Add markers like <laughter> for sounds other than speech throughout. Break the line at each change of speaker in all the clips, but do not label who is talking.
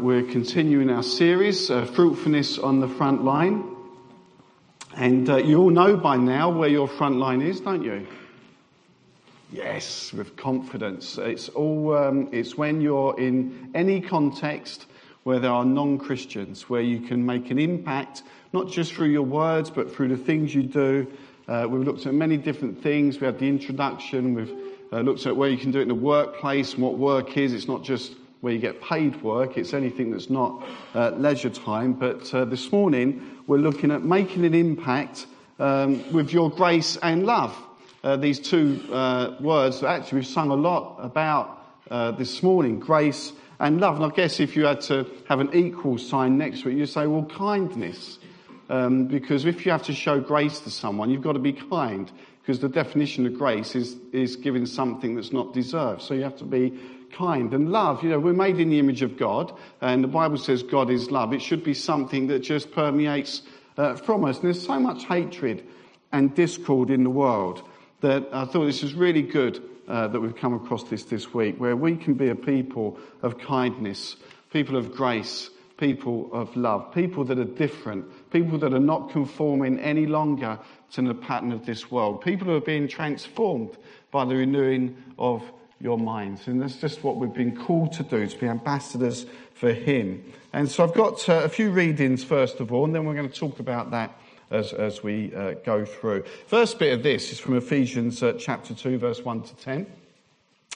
We're continuing our series, uh, Fruitfulness on the Front Line. And uh, you all know by now where your front line is, don't you? Yes, with confidence. It's, all, um, it's when you're in any context where there are non Christians, where you can make an impact, not just through your words, but through the things you do. Uh, we've looked at many different things. We had the introduction, we've uh, looked at where you can do it in the workplace and what work is. It's not just where you get paid work. It's anything that's not uh, leisure time. But uh, this morning, we're looking at making an impact um, with your grace and love. Uh, these two uh, words that actually we've sung a lot about uh, this morning grace and love. And I guess if you had to have an equal sign next to it, you'd say, well, kindness. Um, because if you have to show grace to someone, you've got to be kind. Because the definition of grace is, is giving something that's not deserved. So you have to be kind and love. You know, we're made in the image of God, and the Bible says God is love. It should be something that just permeates uh, from us. And there's so much hatred and discord in the world that I thought this is really good uh, that we've come across this this week, where we can be a people of kindness, people of grace, people of love, people that are different, people that are not conforming any longer to the pattern of this world, people who are being transformed by the renewing of your minds. And that's just what we've been called to do, to be ambassadors for Him. And so I've got uh, a few readings first of all, and then we're going to talk about that as, as we uh, go through. First bit of this is from Ephesians uh, chapter 2, verse 1 to 10.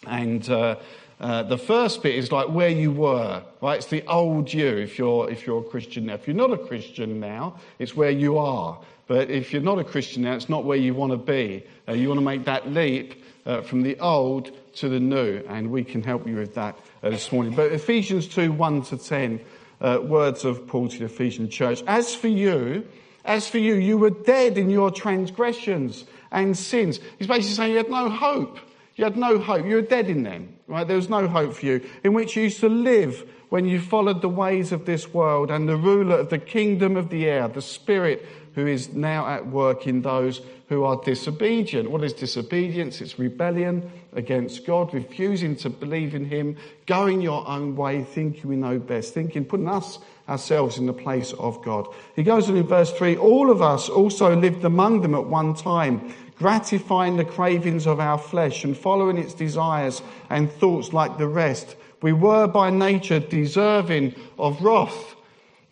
And uh, uh, the first bit is like where you were, right? It's the old you if you're, if you're a Christian now. If you're not a Christian now, it's where you are. But if you're not a Christian now, it's not where you want to be. Uh, you want to make that leap from the old to the new, and we can help you with that uh, this morning. But Ephesians 2 1 to 10, uh, words of Paul to the Ephesian church. As for you, as for you, you were dead in your transgressions and sins. He's basically saying you had no hope. You had no hope. You were dead in them, right? There was no hope for you, in which you used to live when you followed the ways of this world and the ruler of the kingdom of the air, the spirit who is now at work in those who are disobedient. What is disobedience? It's rebellion against God, refusing to believe in Him, going your own way, thinking we know best, thinking, putting us ourselves in the place of God. He goes on in verse 3 All of us also lived among them at one time, gratifying the cravings of our flesh and following its desires and thoughts like the rest. We were by nature deserving of wrath.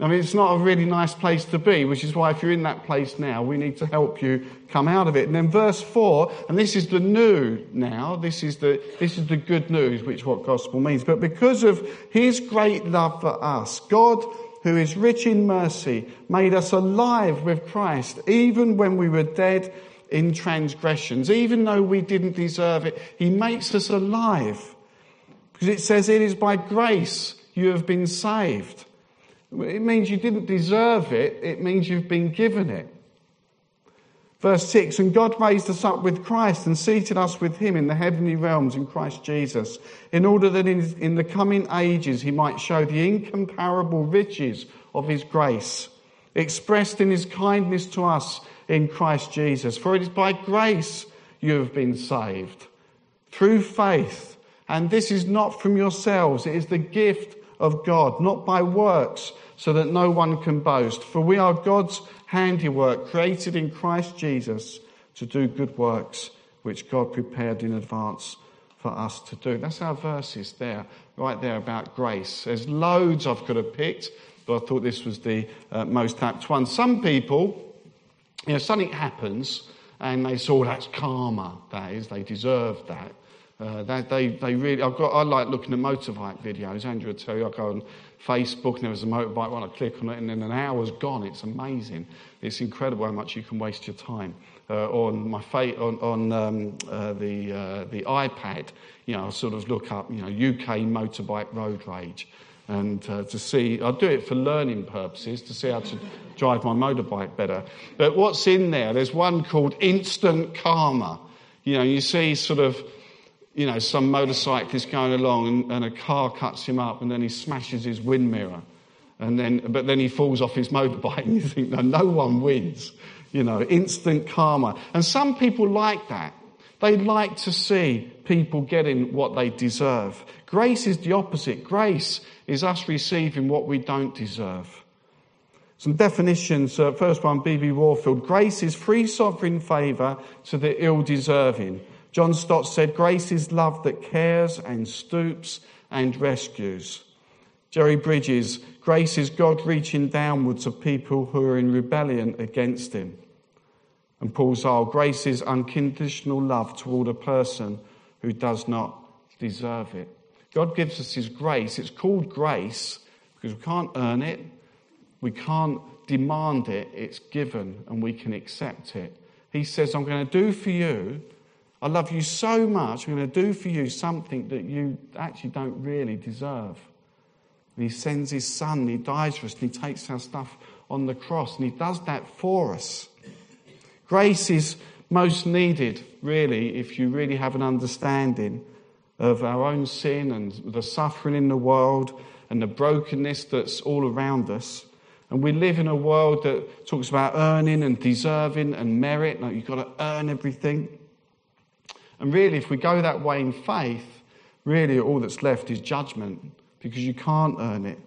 I mean, it's not a really nice place to be, which is why if you're in that place now, we need to help you come out of it. And then verse 4, and this is the new now, this is the, this is the good news, which what gospel means. But because of his great love for us, God, who is rich in mercy, made us alive with Christ, even when we were dead in transgressions. Even though we didn't deserve it, he makes us alive. Because it says it is by grace you have been saved. It means you didn't deserve it, it means you've been given it. Verse 6 And God raised us up with Christ and seated us with him in the heavenly realms in Christ Jesus, in order that in, in the coming ages he might show the incomparable riches of his grace, expressed in his kindness to us in Christ Jesus. For it is by grace you have been saved, through faith. And this is not from yourselves, it is the gift of God, not by works so that no one can boast. For we are God's handiwork, created in Christ Jesus to do good works, which God prepared in advance for us to do. That's our verses there, right there about grace. There's loads I could have picked, but I thought this was the uh, most apt one. Some people, you know, something happens and they say, oh, that's karma, that is, they deserve that. Uh, they, they, they, really, I've got, I like looking at motorbike videos. Andrew will tell you, I go on Facebook and there was a motorbike one, I click on it and then an hour's gone. It's amazing. It's incredible how much you can waste your time. Uh, on my fa- on, on um, uh, the, uh, the iPad, you know, I sort of look up, you know, UK motorbike road rage. And uh, to see, I do it for learning purposes, to see how to drive my motorbike better. But what's in there? There's one called Instant Karma. You know, you see sort of you know, some motorcyclist going along and, and, a car cuts him up and then he smashes his wind mirror. And then, but then he falls off his motorbike and you think, no, no one wins. You know, instant karma. And some people like that. They like to see people getting what they deserve. Grace is the opposite. Grace is us receiving what we don't deserve. Some definitions. Uh, first one, B.B. Warfield. Grace is free sovereign favour to the ill deserving. John Stott said, Grace is love that cares and stoops and rescues. Jerry Bridges, grace is God reaching downwards to people who are in rebellion against Him. And Paul Zahl, grace is unconditional love toward a person who does not deserve it. God gives us His grace. It's called grace because we can't earn it, we can't demand it. It's given and we can accept it. He says, I'm going to do for you, I love you so much, I'm going to do for you something that you actually don't really deserve. And He sends His Son, He dies for us, and He takes our stuff on the cross, and He does that for us. Grace is most needed, really, if you really have an understanding of our own sin and the suffering in the world and the brokenness that's all around us. And we live in a world that talks about earning and deserving and merit, like you've got to earn everything. And really, if we go that way in faith, really all that's left is judgment because you can't earn it.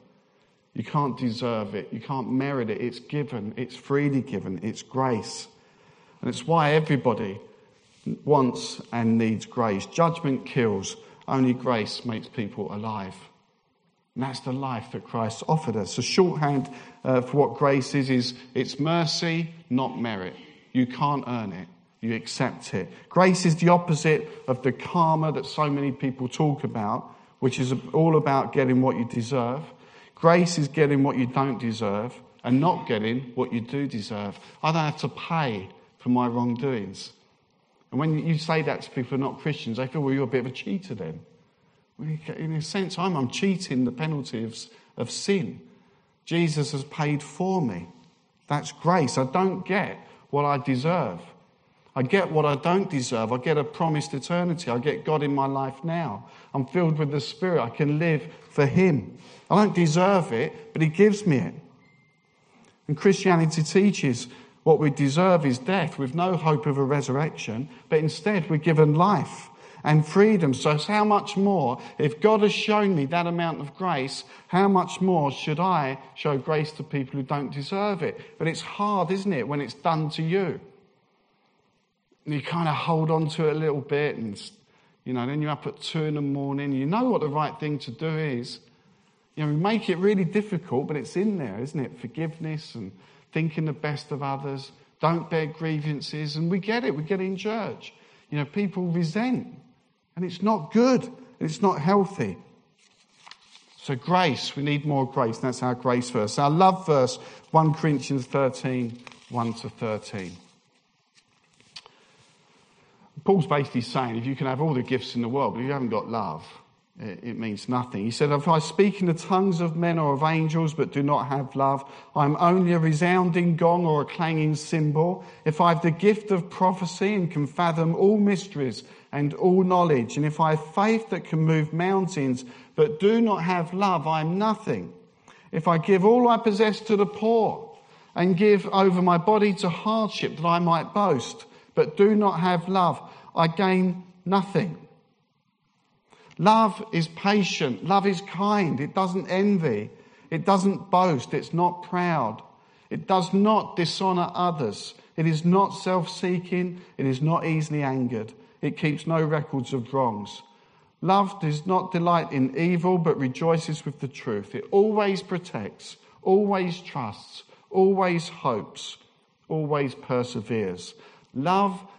You can't deserve it. You can't merit it. It's given. It's freely given. It's grace. And it's why everybody wants and needs grace. Judgment kills, only grace makes people alive. And that's the life that Christ offered us. A shorthand uh, for what grace is is it's mercy, not merit. You can't earn it. You accept it. Grace is the opposite of the karma that so many people talk about, which is all about getting what you deserve. Grace is getting what you don't deserve and not getting what you do deserve. I don't have to pay for my wrongdoings. And when you say that to people who are not Christians, they feel, well, you're a bit of a cheater then. In a sense, I'm, I'm cheating the penalty of, of sin. Jesus has paid for me. That's grace. I don't get what I deserve. I get what I don't deserve. I get a promised eternity. I get God in my life now. I'm filled with the Spirit. I can live for Him. I don't deserve it, but He gives me it. And Christianity teaches what we deserve is death with no hope of a resurrection, but instead we're given life and freedom. So, how much more, if God has shown me that amount of grace, how much more should I show grace to people who don't deserve it? But it's hard, isn't it, when it's done to you? You kind of hold on to it a little bit, and you know, then you're up at two in the morning. You know what the right thing to do is. You know, we make it really difficult, but it's in there, isn't it? Forgiveness and thinking the best of others, don't bear grievances, and we get it, we get it in church. You know, people resent, and it's not good, and it's not healthy. So, grace, we need more grace. That's our grace verse. Our love verse, 1 Corinthians 13, 1 to 13. Paul's basically saying if you can have all the gifts in the world, but if you haven't got love, it means nothing. He said, If I speak in the tongues of men or of angels but do not have love, I'm only a resounding gong or a clanging cymbal. If I have the gift of prophecy and can fathom all mysteries and all knowledge, and if I have faith that can move mountains but do not have love, I am nothing. If I give all I possess to the poor and give over my body to hardship that I might boast, but do not have love, I gain nothing. Love is patient. Love is kind. It doesn't envy. It doesn't boast. It's not proud. It does not dishonor others. It is not self seeking. It is not easily angered. It keeps no records of wrongs. Love does not delight in evil, but rejoices with the truth. It always protects, always trusts, always hopes, always perseveres. Love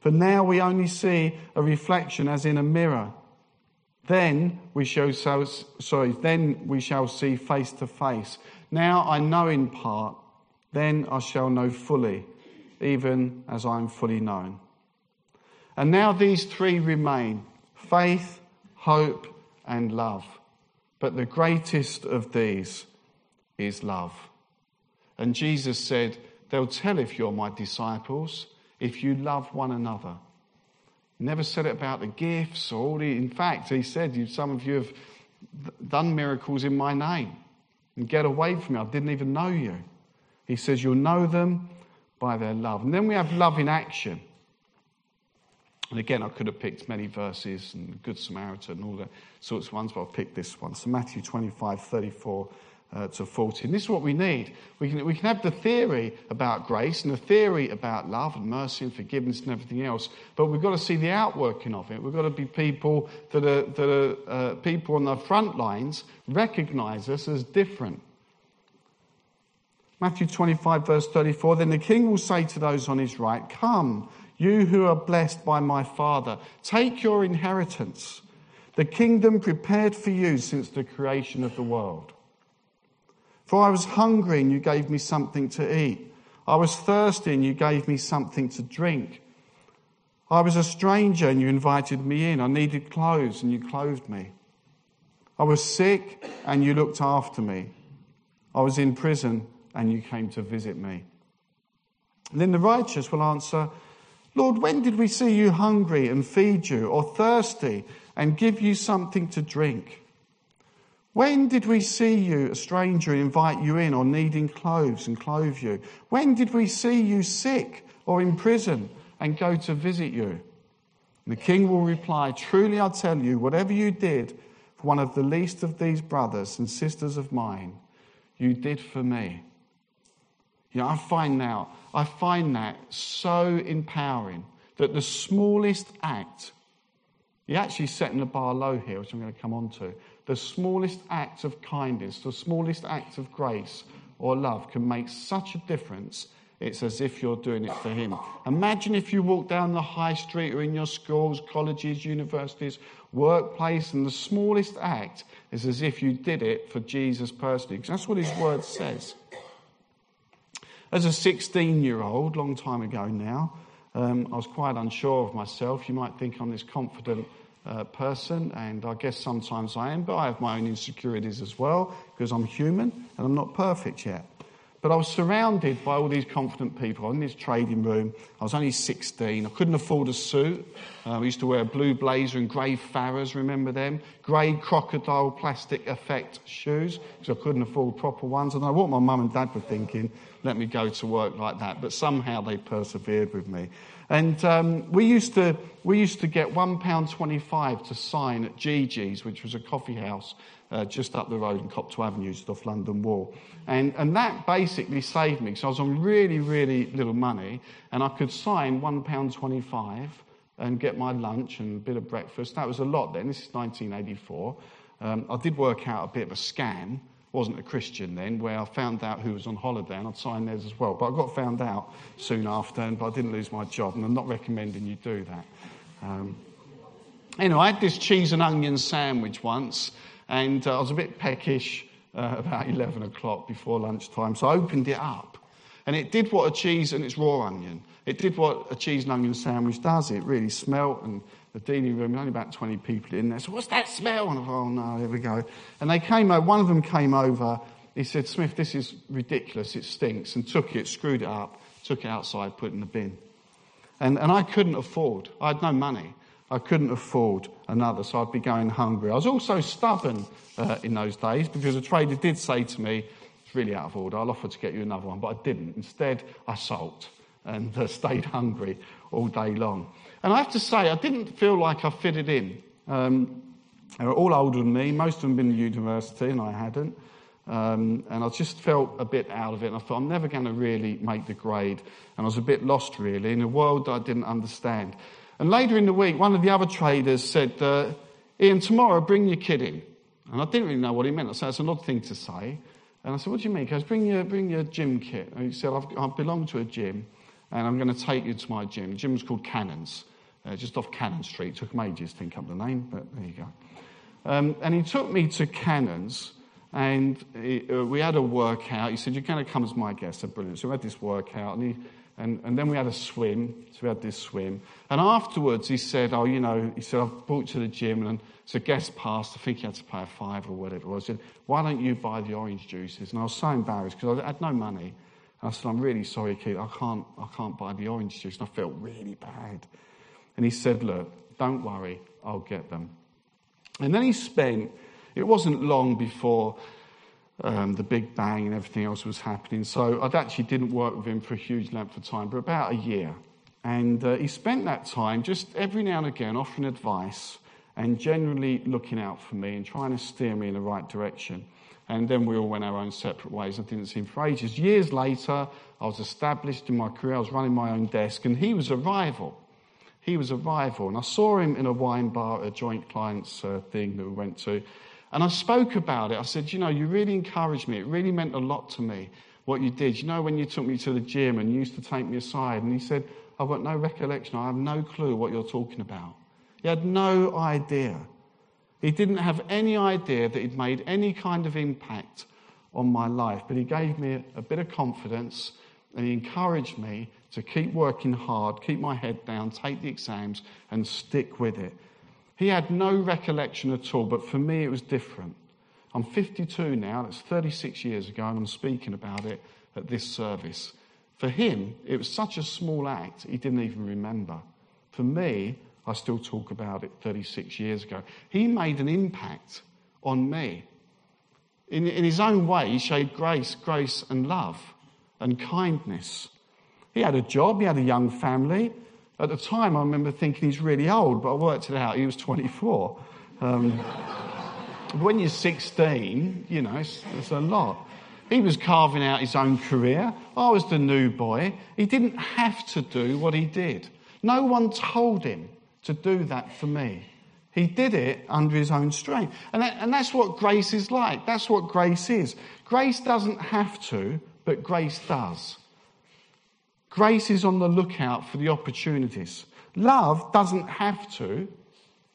For now we only see a reflection as in a mirror. Then we shall sorry, then we shall see face to face. Now I know in part, then I shall know fully, even as I am fully known. And now these three remain faith, hope, and love. But the greatest of these is love. And Jesus said, They'll tell if you're my disciples if you love one another. Never said it about the gifts or all the. In fact, he said, Some of you have done miracles in my name. And get away from me. I didn't even know you. He says, You'll know them by their love. And then we have love in action. And again, I could have picked many verses and Good Samaritan and all the sorts of ones, but I'll pick this one. So Matthew 25, 34 uh, to 40. And this is what we need. We can, we can have the theory about grace and the theory about love and mercy and forgiveness and everything else, but we've got to see the outworking of it. We've got to be people that are, that are uh, people on the front lines recognize us as different. Matthew 25, verse 34 Then the king will say to those on his right, Come you who are blessed by my Father, take your inheritance, the kingdom prepared for you since the creation of the world. For I was hungry and you gave me something to eat. I was thirsty and you gave me something to drink. I was a stranger and you invited me in. I needed clothes and you clothed me. I was sick and you looked after me. I was in prison and you came to visit me. And then the righteous will answer, Lord, when did we see you hungry and feed you, or thirsty and give you something to drink? When did we see you, a stranger, and invite you in, or needing clothes and clothe you? When did we see you sick or in prison and go to visit you? And the king will reply, Truly I tell you, whatever you did for one of the least of these brothers and sisters of mine, you did for me. You know, I find now, I find that so empowering that the smallest act, you're actually setting the bar low here, which I'm going to come on to. The smallest act of kindness, the smallest act of grace or love can make such a difference. It's as if you're doing it for Him. Imagine if you walk down the high street or in your schools, colleges, universities, workplace, and the smallest act is as if you did it for Jesus personally, because that's what His word says. As a 16 year old, long time ago now, um, I was quite unsure of myself. You might think I'm this confident uh, person, and I guess sometimes I am, but I have my own insecurities as well because I'm human and I'm not perfect yet. But I was surrounded by all these confident people. in this trading room. I was only 16. I couldn't afford a suit. Uh, I used to wear a blue blazer and grey Farahs, remember them? Grey crocodile plastic effect shoes because I couldn't afford proper ones. And I what my mum and dad were thinking, let me go to work like that. But somehow they persevered with me. And um, we, used to, we used to get £1.25 to sign at Gigi's, which was a coffee house uh, just up the road in Copthall Avenue, just off London Wall. And, and that basically saved me because I was on really, really little money and I could sign £1.25 and get my lunch and a bit of breakfast. That was a lot then. This is 1984. Um, I did work out a bit of a scam. Wasn't a Christian then, where I found out who was on holiday and I'd sign theirs as well. But I got found out soon after, and but I didn't lose my job. And I'm not recommending you do that. Um, anyway, I had this cheese and onion sandwich once, and uh, I was a bit peckish uh, about <laughs> 11 o'clock before lunchtime. So I opened it up. And it did what a cheese and it's raw onion. It did what a cheese and onion sandwich does. It really smelt. And the dining room, only about 20 people in there. So, what's that smell? And I thought, oh no, here we go. And they came over, one of them came over. He said, Smith, this is ridiculous. It stinks. And took it, screwed it up, took it outside, put it in the bin. And, and I couldn't afford, I had no money. I couldn't afford another, so I'd be going hungry. I was also stubborn uh, in those days because a trader did say to me, It's really out of order, I'll offer to get you another one, but I didn't. Instead, I sulked and uh, <laughs> stayed hungry all day long. And I have to say, I didn't feel like I fitted in. Um, they were all older than me, most of them had been to university, and I hadn't. Um, and I just felt a bit out of it. And I thought, I'm never going to really make the grade. And I was a bit lost, really, in a world that I didn't understand. And later in the week, one of the other traders said, uh, Ian, tomorrow bring your kid in. And I didn't really know what he meant. I said, that's an odd thing to say. And I said, what do you mean? He goes, bring your, bring your gym kit. And he said, i belong to a gym and I'm going to take you to my gym. The gym was called Cannons, uh, just off Cannon Street. It took me ages to think up the name, but there you go. Um, and he took me to Cannons And he, uh, we had a workout. He said, You're going to come as my guest. I said, Brilliant. So we had this workout, and, he, and, and then we had a swim. So we had this swim. And afterwards, he said, Oh, you know, he said, I've brought to the gym, and so guest passed. I think he had to pay a five or whatever it was. He said, Why don't you buy the orange juices? And I was so embarrassed because I had no money. And I said, I'm really sorry, Keith. I can't, I can't buy the orange juice. And I felt really bad. And he said, Look, don't worry, I'll get them. And then he spent, it wasn't long before um, the Big Bang and everything else was happening. So I actually didn't work with him for a huge length of time, but about a year. And uh, he spent that time just every now and again offering advice and generally looking out for me and trying to steer me in the right direction. And then we all went our own separate ways. I didn't see him for ages. Years later, I was established in my career. I was running my own desk, and he was a rival. He was a rival. And I saw him in a wine bar a joint clients uh, thing that we went to. And I spoke about it. I said, You know, you really encouraged me. It really meant a lot to me what you did. You know, when you took me to the gym and you used to take me aside, and he said, I've got no recollection. I have no clue what you're talking about. He had no idea. He didn't have any idea that he'd made any kind of impact on my life, but he gave me a bit of confidence and he encouraged me to keep working hard, keep my head down, take the exams, and stick with it. He had no recollection at all, but for me it was different. I'm 52 now, that's 36 years ago, and I'm speaking about it at this service. For him, it was such a small act, he didn't even remember. For me, I still talk about it 36 years ago. He made an impact on me. In, in his own way, he showed grace, grace, and love and kindness. He had a job, he had a young family. At the time, I remember thinking he's really old, but I worked it out, he was 24. Um, <laughs> when you're 16, you know, it's, it's a lot. He was carving out his own career. I was the new boy. He didn't have to do what he did. No one told him to do that for me. He did it under his own strength. And, that, and that's what grace is like. That's what grace is. Grace doesn't have to, but grace does. Grace is on the lookout for the opportunities. Love doesn't have to,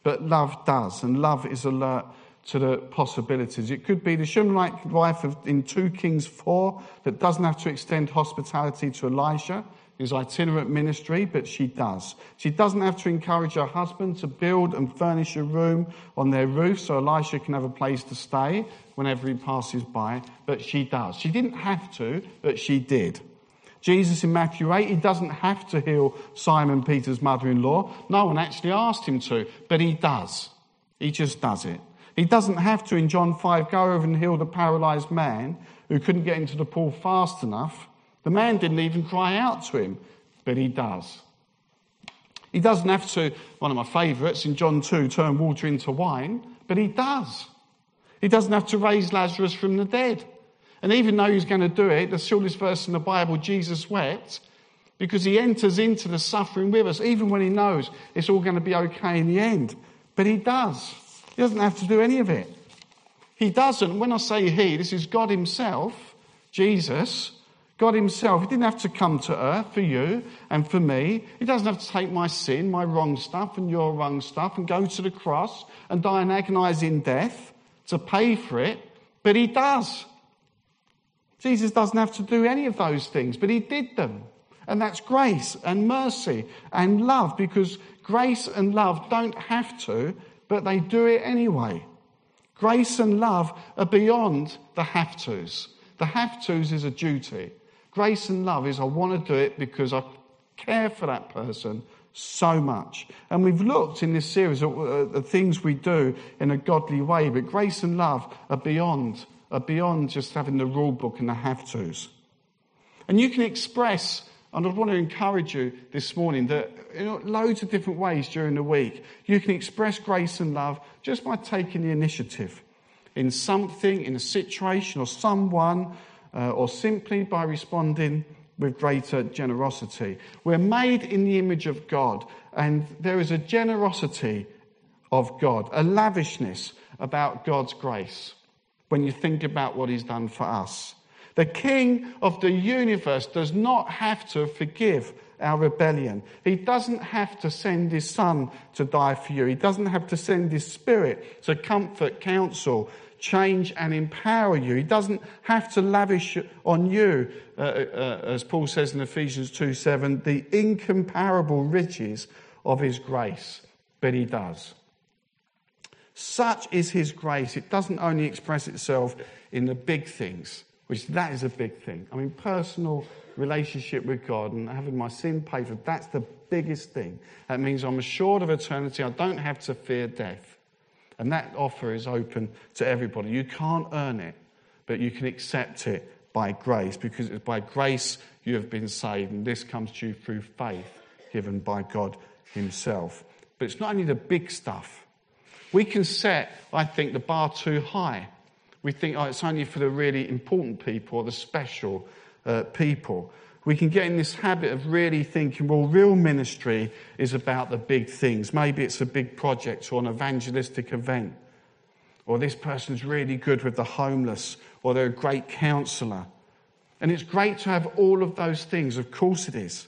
but love does. And love is alert to the possibilities. It could be the Shunammite wife of, in 2 Kings 4 that doesn't have to extend hospitality to Elisha his itinerant ministry, but she does. She doesn't have to encourage her husband to build and furnish a room on their roof so Elisha can have a place to stay whenever he passes by, but she does. She didn't have to, but she did. Jesus in Matthew 8, he doesn't have to heal Simon Peter's mother in law. No one actually asked him to, but he does. He just does it. He doesn't have to, in John 5, go over and heal the paralyzed man who couldn't get into the pool fast enough the man didn't even cry out to him, but he does. He doesn't have to, one of my favourites in John 2, turn water into wine, but he does. He doesn't have to raise Lazarus from the dead. And even though he's going to do it, the shortest verse in the Bible, Jesus wept because he enters into the suffering with us, even when he knows it's all going to be okay in the end. But he does. He doesn't have to do any of it. He doesn't. When I say he, this is God Himself, Jesus, God Himself, He didn't have to come to earth for you and for me. He doesn't have to take my sin, my wrong stuff, and your wrong stuff, and go to the cross and die an agonizing death to pay for it, but He does. Jesus doesn't have to do any of those things, but He did them. And that's grace and mercy and love because grace and love don't have to, but they do it anyway. Grace and love are beyond the have tos. The have tos is a duty. Grace and love is I want to do it because I care for that person so much. And we've looked in this series at uh, the things we do in a godly way, but grace and love are beyond, are beyond just having the rule book and the have tos. And you can express, and I want to encourage you this morning that in loads of different ways during the week, you can express grace and love just by taking the initiative in something, in a situation or someone uh, or simply by responding with greater generosity. We're made in the image of God, and there is a generosity of God, a lavishness about God's grace when you think about what He's done for us. The King of the universe does not have to forgive our rebellion. He doesn't have to send His Son to die for you. He doesn't have to send His Spirit to comfort, counsel, change and empower you. He doesn't have to lavish on you, uh, uh, as Paul says in Ephesians 2 7, the incomparable riches of his grace, but he does. Such is his grace. It doesn't only express itself in the big things, which that is a big thing. I mean, personal relationship with God and having my sin paid for, that's the biggest thing. That means I'm assured of eternity. I don't have to fear death. And that offer is open to everybody. You can't earn it, but you can accept it by grace because it's by grace you have been saved. And this comes to you through faith given by God Himself. But it's not only the big stuff. We can set, I think, the bar too high. We think, oh, it's only for the really important people or the special uh, people. We can get in this habit of really thinking, well, real ministry is about the big things. Maybe it's a big project or an evangelistic event. Or this person's really good with the homeless, or they're a great counselor. And it's great to have all of those things, of course it is.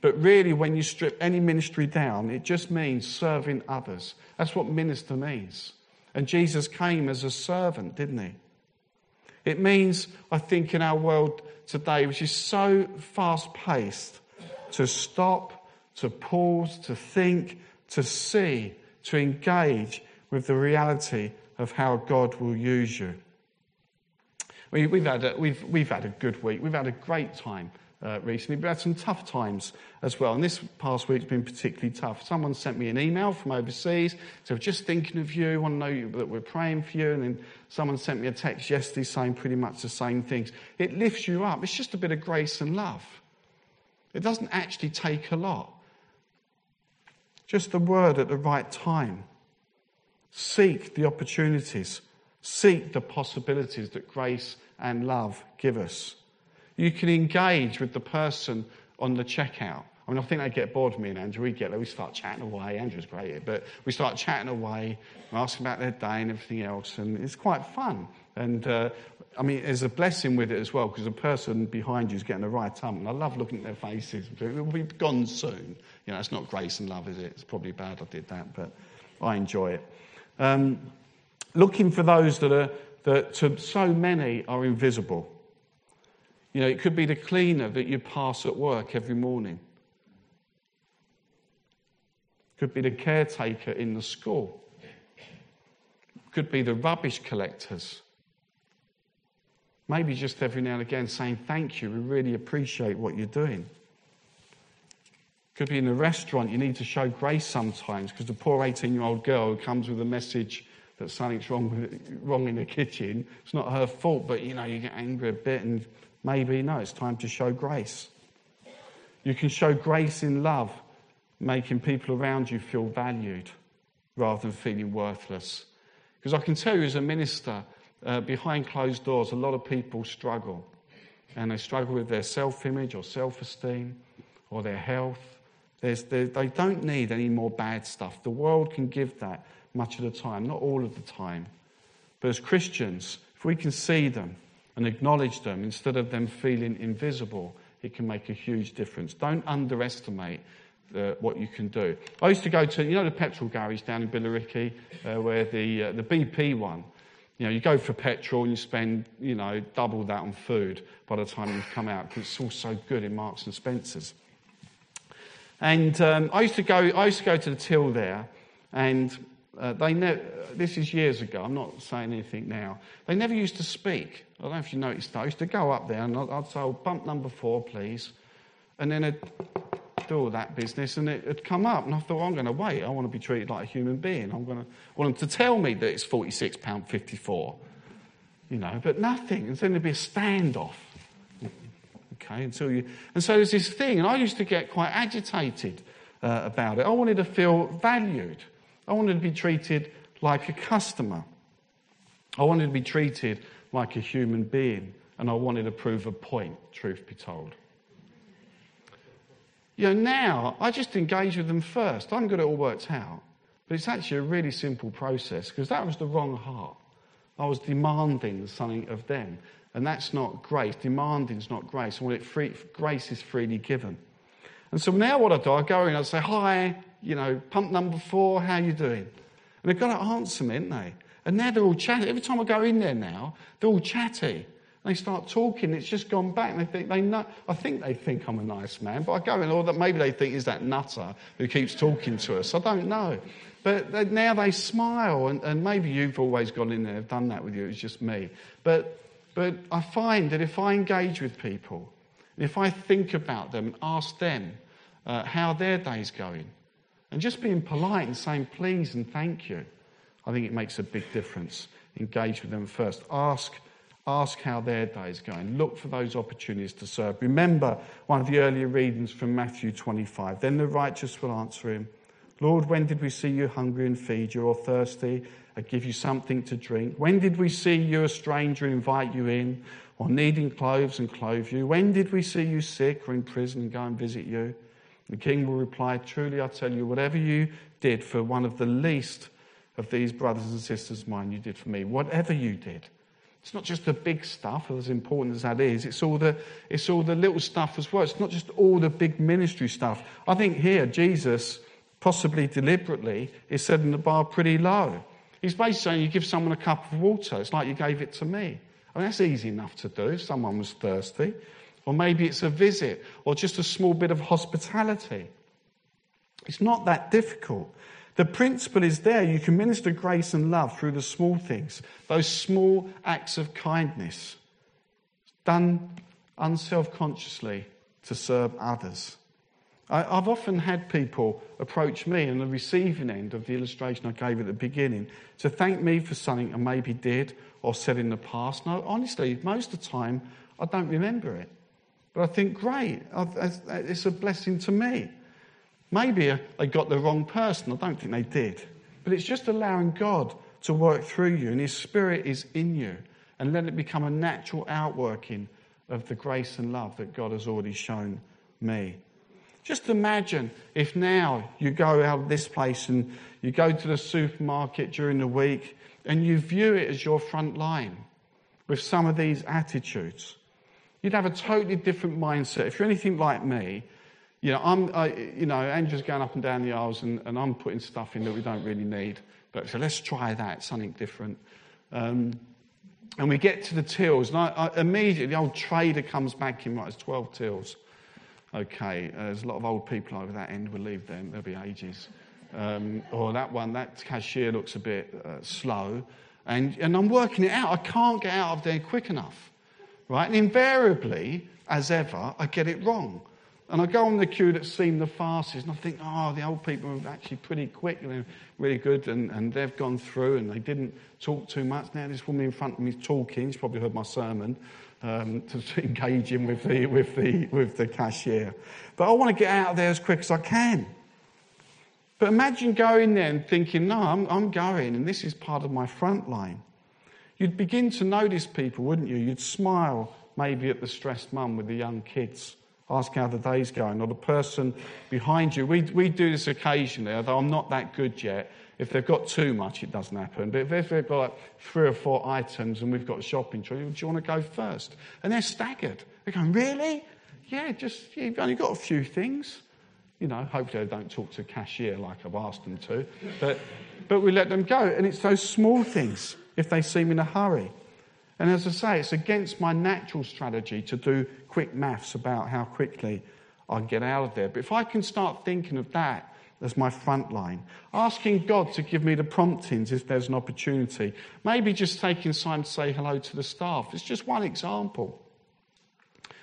But really, when you strip any ministry down, it just means serving others. That's what minister means. And Jesus came as a servant, didn't he? It means, I think, in our world today, which is so fast paced, to stop, to pause, to think, to see, to engage with the reality of how God will use you. We, have had a, we've, we've had a good week. We've had a great time uh, recently, but had some tough times as well. And this past week's been particularly tough. Someone sent me an email from overseas, so just thinking of you, want to know you, that we're praying for you. And then someone sent me a text yesterday saying pretty much the same things. It lifts you up. It's just a bit of grace and love. It doesn't actually take a lot. Just the word at the right time. Seek the opportunities. Seek the possibilities that grace and love give us. You can engage with the person on the checkout. I mean, I think they get bored of me and Andrew. We get there, we start chatting away. Andrew's great, but we start chatting away, asking about their day and everything else, and it's quite fun. And uh, I mean, there's a blessing with it as well because the person behind you is getting the right ump, and I love looking at their faces. It will be gone soon. You know, it's not grace and love, is it? It's probably bad I did that, but I enjoy it. Um, looking for those that are that to so many are invisible. You know, it could be the cleaner that you pass at work every morning. Could be the caretaker in the school. Could be the rubbish collectors. Maybe just every now and again saying, Thank you, we really appreciate what you're doing. Could be in a restaurant, you need to show grace sometimes because the poor 18 year old girl comes with a message that something's wrong, with, wrong in the kitchen, it's not her fault, but you know, you get angry a bit and Maybe, no, it's time to show grace. You can show grace in love, making people around you feel valued rather than feeling worthless. Because I can tell you, as a minister, uh, behind closed doors, a lot of people struggle. And they struggle with their self image or self esteem or their health. They don't need any more bad stuff. The world can give that much of the time, not all of the time. But as Christians, if we can see them, and acknowledge them instead of them feeling invisible, it can make a huge difference. Don't underestimate uh, what you can do. I used to go to, you know, the petrol garage down in Billericay, uh, where the, uh, the BP one, you know, you go for petrol and you spend, you know, double that on food by the time you've come out because it's all so good in Marks and Spencer's. And um, I used to go, I used to go to the till there, and uh, they ne- this is years ago, I'm not saying anything now. They never used to speak. I don't know if you noticed that. I used to go up there and I'd, I'd say, oh, bump number four, please. And then I'd do all that business and it would come up. And I thought, I'm going to wait. I want to be treated like a human being. I'm going to want them to tell me that it's £46.54. You know, but nothing. And then there'd be a standoff. Okay, until you. And so there's this thing. And I used to get quite agitated uh, about it. I wanted to feel valued. I wanted to be treated like a customer. I wanted to be treated like a human being, and I wanted to prove a point, truth be told. You know, now I just engage with them first. I'm good at all worked out, but it's actually a really simple process because that was the wrong heart. I was demanding something of them, and that's not grace. Demanding is not grace. And it free, grace is freely given. And so now what I do, I go in, I say, "Hi, you know, pump number four, how you doing?" And they've got to answer me, haven't they? And now they're all chatty. Every time I go in there now, they're all chatty. They start talking. It's just gone back. And they think they know. I think they think I'm a nice man, but I go in, or that maybe they think is that nutter who keeps talking to us. I don't know. But they, now they smile, and, and maybe you've always gone in there, have done that with you. It's just me. But but I find that if I engage with people, if I think about them, ask them uh, how their day's going, and just being polite and saying please and thank you, I think it makes a big difference. Engage with them first. Ask Ask how their day is going. Look for those opportunities to serve. Remember one of the earlier readings from Matthew 25. Then the righteous will answer him, Lord, when did we see you hungry and feed you, or thirsty and give you something to drink? When did we see you a stranger invite you in, or needing clothes and clothe you? When did we see you sick or in prison and go and visit you? The king will reply, Truly I tell you, whatever you did for one of the least of these brothers and sisters of mine, you did for me. Whatever you did. It's not just the big stuff, as important as that is. It's all the, it's all the little stuff as well. It's not just all the big ministry stuff. I think here, Jesus, possibly deliberately, is setting the bar pretty low. He's basically saying you give someone a cup of water. It's like you gave it to me. I mean, that's easy enough to do if someone was thirsty. Or maybe it's a visit or just a small bit of hospitality. It's not that difficult. The principle is there. You can minister grace and love through the small things, those small acts of kindness, done unself consciously to serve others. I, have often had people approach me on the receiving end of the illustration I gave at the beginning to thank me for something I maybe did or said in the past. No, honestly, most of the time, I don't remember it. But I think, great, uh, uh, it's a blessing to me. Maybe uh, they got the wrong person. I don't think they did. But it's just allowing God to work through you, and His Spirit is in you, and let it become a natural outworking of the grace and love that God has already shown me. Just imagine if now you go out of this place and you go to the supermarket during the week and you view it as your front line with some of these attitudes. You'd have a totally different mindset. If you're anything like me, you know, I'm, I, you know, Andrew's going up and down the aisles and, and I'm putting stuff in that we don't really need. But so let's try that, something different. Um, and we get to the tills, and I, I, immediately the old trader comes back in, right, there's 12 tills. Okay, uh, there's a lot of old people over that end, we'll leave them, there'll be ages. Um, or that one, that cashier looks a bit uh, slow. And, and I'm working it out. I can't get out of there quick enough. Right? And invariably, as ever, I get it wrong. And I go on the queue that seemed the fastest, and I think, oh, the old people are actually pretty quick, and they're really good, and, and they've gone through, and they didn't talk too much. Now this woman in front of me is talking. She's probably heard my sermon um, to, <laughs> engage him with the, with, the, with the cashier. But I want to get out of there as quick as I can. But imagine going there and thinking, no, I'm, I'm going, and this is part of my front line. You'd begin to notice people, wouldn't you? You'd smile maybe at the stressed mum with the young kids Ask how the day's going, or the person behind you. We, we do this occasionally, although I'm not that good yet. If they've got too much, it doesn't happen. But if they've got like three or four items and we've got shopping trolley, do you want to go first? And they're staggered. They're going, really? Yeah, just, you've only got a few things. You know, hopefully they don't talk to cashier like I've asked them to. But, but we let them go. And it's those small things if they seem in a hurry. And as I say, it's against my natural strategy to do quick maths about how quickly I get out of there. But if I can start thinking of that as my front line, asking God to give me the promptings if there's an opportunity, maybe just taking time to say hello to the staff. It's just one example.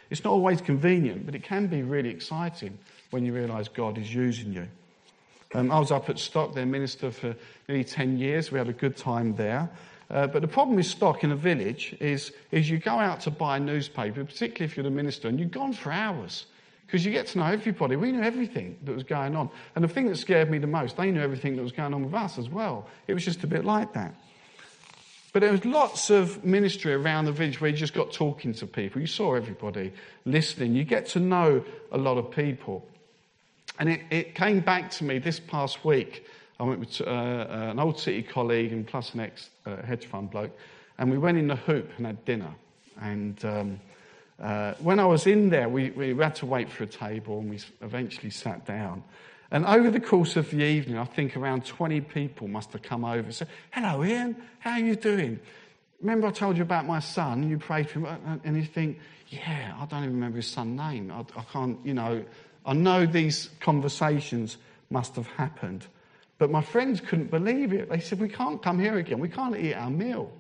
It's not always convenient, but it can be really exciting when you realise God is using you. Um, I was up at Stock, their minister, for nearly 10 years. We had a good time there. Uh, but the problem with Stock in a village is, is you go out to buy a newspaper, particularly if you're the minister, and you're gone for hours because you get to know everybody. We knew everything that was going on. And the thing that scared me the most, they knew everything that was going on with us as well. It was just a bit like that. But there was lots of ministry around the village where you just got talking to people. You saw everybody listening. You get to know a lot of people. And it, it came back to me this past week I went with uh, uh, an old city colleague and plus an ex uh, hedge fund bloke, and we went in the hoop and had dinner. And um, uh, when I was in there, we, we had to wait for a table and we eventually sat down. And over the course of the evening, I think around 20 people must have come over and said, Hello, Ian, how are you doing? Remember I told you about my son and you prayed for him? And you think, Yeah, I don't even remember his son's name. I, I can't, you know, I know these conversations must have happened. But my friends couldn't believe it. They said, We can't come here again. We can't eat our meal.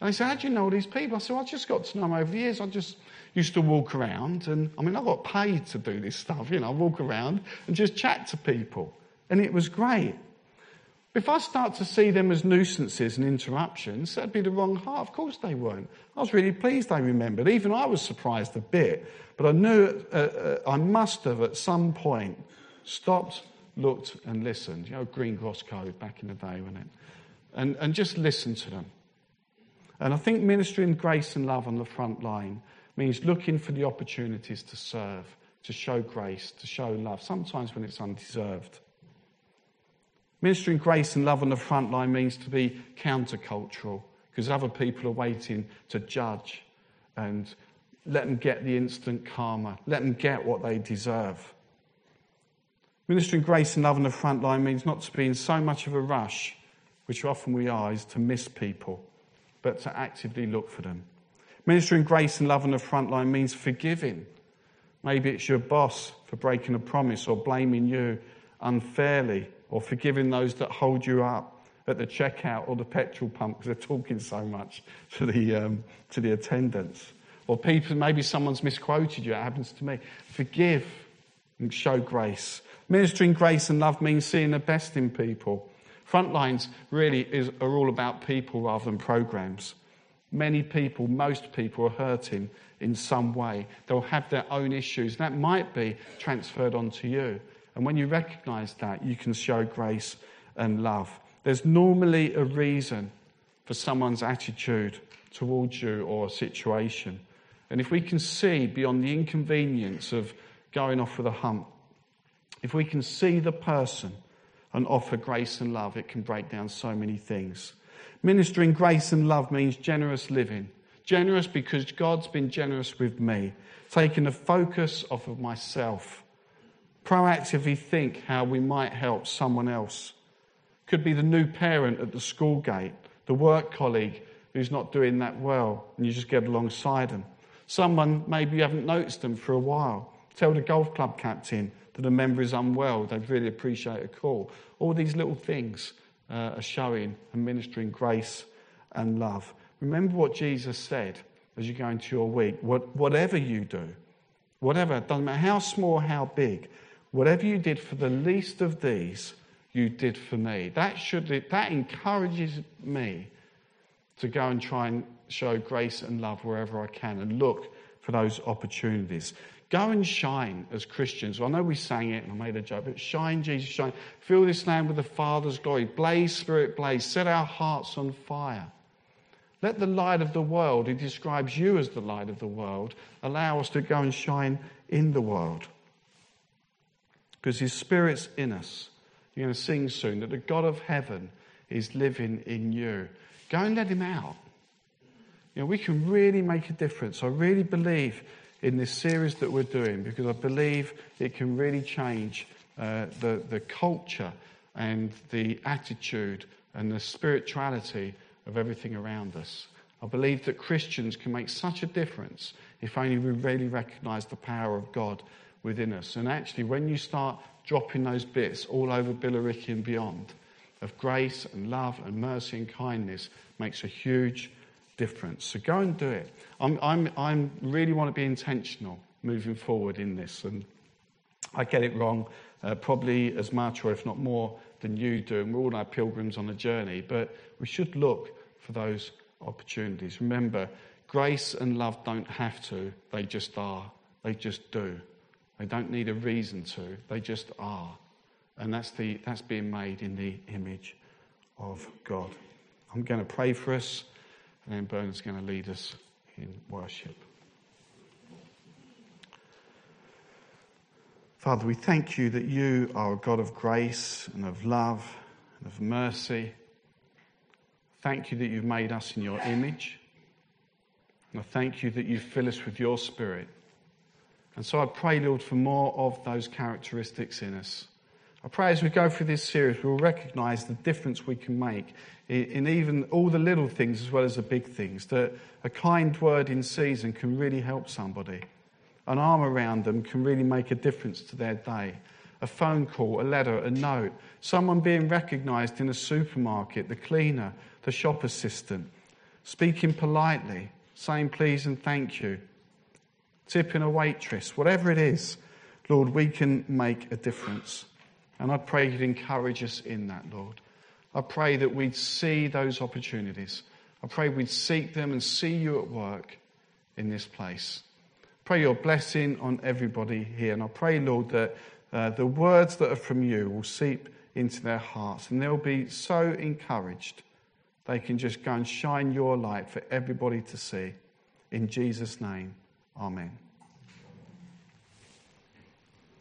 And they said, How do you know these people? I said, well, I just got to know them over the years. I just used to walk around. And I mean, I got paid to do this stuff. You know, I walk around and just chat to people. And it was great. If I start to see them as nuisances and interruptions, that'd be the wrong heart. Of course they weren't. I was really pleased they remembered. Even I was surprised a bit. But I knew uh, uh, I must have at some point stopped looked and listened. You know, Green Cross Code back in the day, wasn't it? And, and just listen to them. And I think ministering grace and love on the front line means looking for the opportunities to serve, to show grace, to show love, sometimes when it's undeserved. Ministering grace and love on the front line means to be countercultural because other people are waiting to judge and let them get the instant karma, let them get what they deserve. Ministering grace and love on the front line means not to be in so much of a rush, which often we are, is to miss people, but to actively look for them. Ministering grace and love on the front line means forgiving. Maybe it's your boss for breaking a promise or blaming you unfairly or forgiving those that hold you up at the checkout or the petrol pump because they're talking so much to the, um, to the attendants. Or people, maybe someone's misquoted you. It happens to me. Forgive and show grace. Ministering grace and love means seeing the best in people. Frontlines really is, are all about people rather than programs. Many people, most people, are hurting in some way. They'll have their own issues. That might be transferred onto you. And when you recognize that, you can show grace and love. There's normally a reason for someone's attitude towards you or a situation. And if we can see beyond the inconvenience of going off with a hump, if we can see the person and offer grace and love, it can break down so many things. Ministering grace and love means generous living. Generous because God's been generous with me, taking the focus off of myself. Proactively think how we might help someone else. Could be the new parent at the school gate, the work colleague who's not doing that well, and you just get alongside them. Someone maybe you haven't noticed them for a while. Tell the golf club captain that a member is unwell, they'd really appreciate a call. All these little things uh, are showing and ministering grace and love. Remember what Jesus said as you go into your week. What, whatever you do, whatever, doesn't matter how small, how big, whatever you did for the least of these, you did for me. That should that encourages me to go and try and show grace and love wherever I can and look for those opportunities. Go and shine as Christians. Well, I know we sang it and I made a joke, but shine, Jesus, shine. Fill this land with the Father's glory. Blaze, Spirit, blaze. Set our hearts on fire. Let the light of the world, He describes you as the light of the world, allow us to go and shine in the world. Because His Spirit's in us. You're going to sing soon that the God of heaven is living in you. Go and let Him out. You know, we can really make a difference. I really believe in this series that we're doing because I believe it can really change uh, the, the culture and the attitude and the spirituality of everything around us. I believe that Christians can make such a difference if only we really recognize the power of God within us. And actually, when you start dropping those bits all over Billericay and beyond of grace and love and mercy and kindness, makes a huge difference. So go and do it. I'm, I'm, I'm really want to be intentional moving forward in this. And I get it wrong uh, probably as much or if not more than you do. And we're all our pilgrims on a journey. But we should look for those opportunities. Remember, grace and love don't have to, they just are. They just do. They don't need a reason to, they just are. And that's, the, that's being made in the image of God. I'm going to pray for us. And then Bernard's going to lead us in worship. Father, we thank you that you are a God of grace and of love and of mercy. Thank you that you've made us in your image. And I thank you that you fill us with your spirit. And so I pray, Lord, for more of those characteristics in us. I pray as we go through this series, we'll recognize the difference we can make in even all the little things as well as the big things. That a kind word in season can really help somebody. An arm around them can really make a difference to their day. A phone call, a letter, a note, someone being recognized in a supermarket, the cleaner, the shop assistant, speaking politely, saying please and thank you, tipping a waitress, whatever it is, Lord, we can make a difference. And I pray you'd encourage us in that, Lord. I pray that we'd see those opportunities. I pray we'd seek them and see you at work in this place. Pray your blessing on everybody here. And I pray, Lord, that uh, the words that are from you will seep into their hearts and they'll be so encouraged they can just go and shine your light for everybody to see. In Jesus' name, amen.